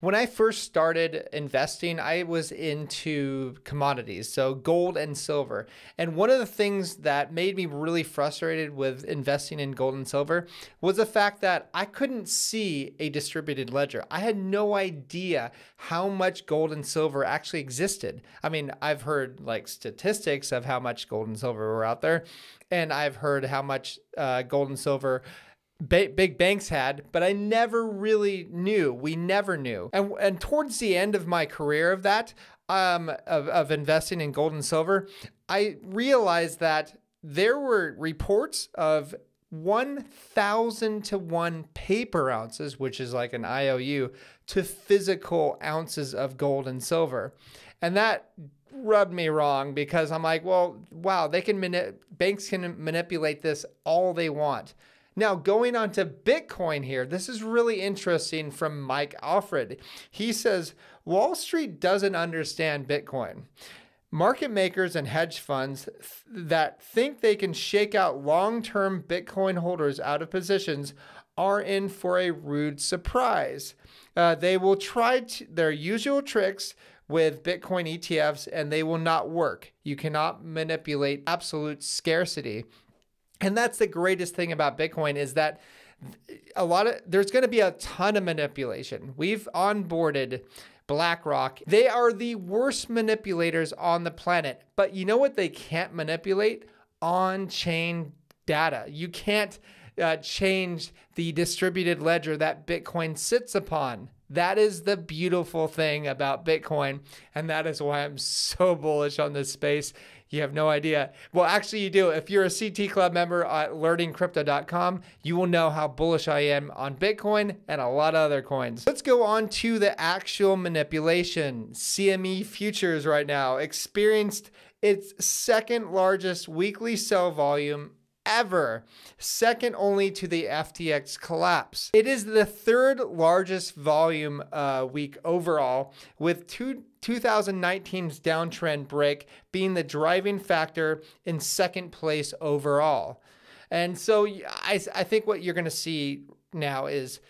When I first started investing, I was into commodities, so gold and silver. And one of the things that made me really frustrated with investing in gold and silver was the fact that I couldn't see a distributed ledger. I had no idea how much gold and silver actually existed. I mean, I've heard like statistics of how much gold and silver were out there, and I've heard how much uh, gold and silver ba- big banks had, but I never really knew. We never knew. And and towards the end of my career of that, um, of, of investing in gold and silver, I realized that there were reports of 1,000 to 1 paper ounces, which is like an IOU, to physical ounces of gold and silver. And that rubbed me wrong because I'm like, well, wow, they can mani- banks can manipulate this all they want. Now, going on to Bitcoin here, this is really interesting from Mike Alfred. He says Wall Street doesn't understand Bitcoin. Market makers and hedge funds th- that think they can shake out long term Bitcoin holders out of positions are in for a rude surprise. Uh, they will try t- their usual tricks with Bitcoin ETFs and they will not work. You cannot manipulate absolute scarcity. And that's the greatest thing about Bitcoin is that a lot of there's going to be a ton of manipulation. We've onboarded BlackRock. They are the worst manipulators on the planet. But you know what they can't manipulate? On-chain data. You can't uh, change the distributed ledger that Bitcoin sits upon. That is the beautiful thing about Bitcoin. And that is why I'm so bullish on this space. You have no idea. Well, actually, you do. If you're a CT Club member at learningcrypto.com, you will know how bullish I am on Bitcoin and a lot of other coins. Let's go on to the actual manipulation. CME futures right now experienced its second largest weekly sell volume ever, second only to the FTX collapse. It is the third largest volume uh, week overall, with two 2019's downtrend break being the driving factor in second place overall. And so I, I think what you're going to see now is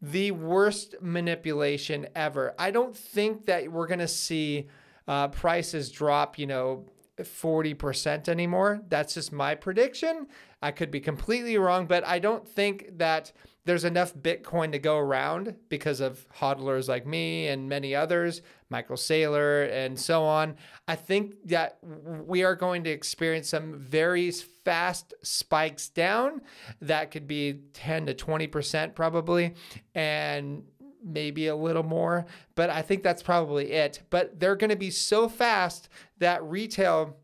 the worst manipulation ever. I don't think that we're going to see uh, prices drop, you know, 40% anymore. That's just my prediction. I could be completely wrong, but I don't think that there's enough Bitcoin to go around because of hodlers like me and many others, Michael Saylor and so on. I think that we are going to experience some very fast spikes down that could be 10 to 20% probably. And maybe a little more, but I think that's probably it. But they're going to be so fast that retail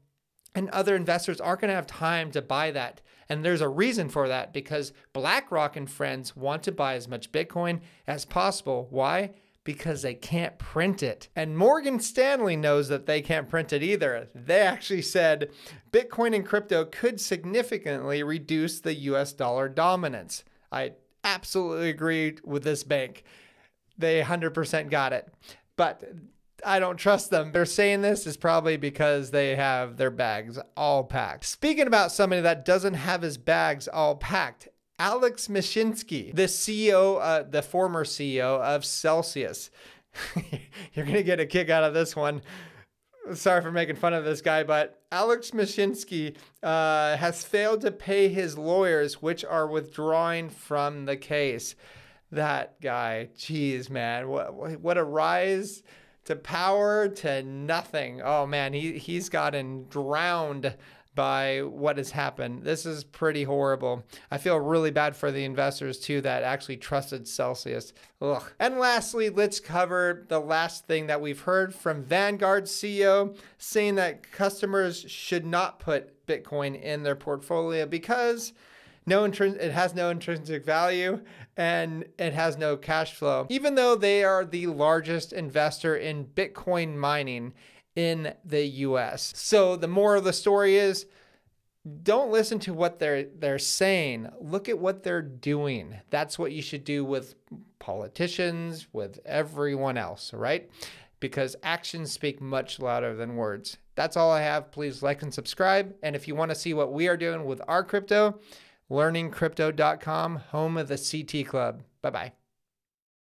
and other investors aren't going to have time to buy that. And there's a reason for that because BlackRock and friends want to buy as much Bitcoin as possible. Why? Because they can't print it. And Morgan Stanley knows that they can't print it either. They actually said Bitcoin and crypto could significantly reduce the US dollar dominance. I absolutely agree with this bank. They 100% got it. But I don't trust them. They're saying this is probably because they have their bags all packed. Speaking about somebody that doesn't have his bags all packed, Alex Mashinsky, the CEO, uh, the former CEO of Celsius. You're going to get a kick out of this one. Sorry for making fun of this guy, but Alex Mashinsky uh, has failed to pay his lawyers, which are withdrawing from the case. That guy, geez, man, what, what a rise to power to nothing. Oh man, he he's gotten drowned by what has happened. This is pretty horrible. I feel really bad for the investors too that actually trusted Celsius. Ugh. And lastly, let's cover the last thing that we've heard from Vanguard CEO saying that customers should not put Bitcoin in their portfolio because no intrins- it has no intrinsic value and it has no cash flow. Even though they are the largest investor in Bitcoin mining in the US. So the more of the story is don't listen to what they're they're saying. Look at what they're doing. That's what you should do with politicians, with everyone else, right? Because actions speak much louder than words. That's all I have. Please like and subscribe. And if you want to see what we are doing with our crypto, learningcrypto.com, home of the CT Club. Bye bye.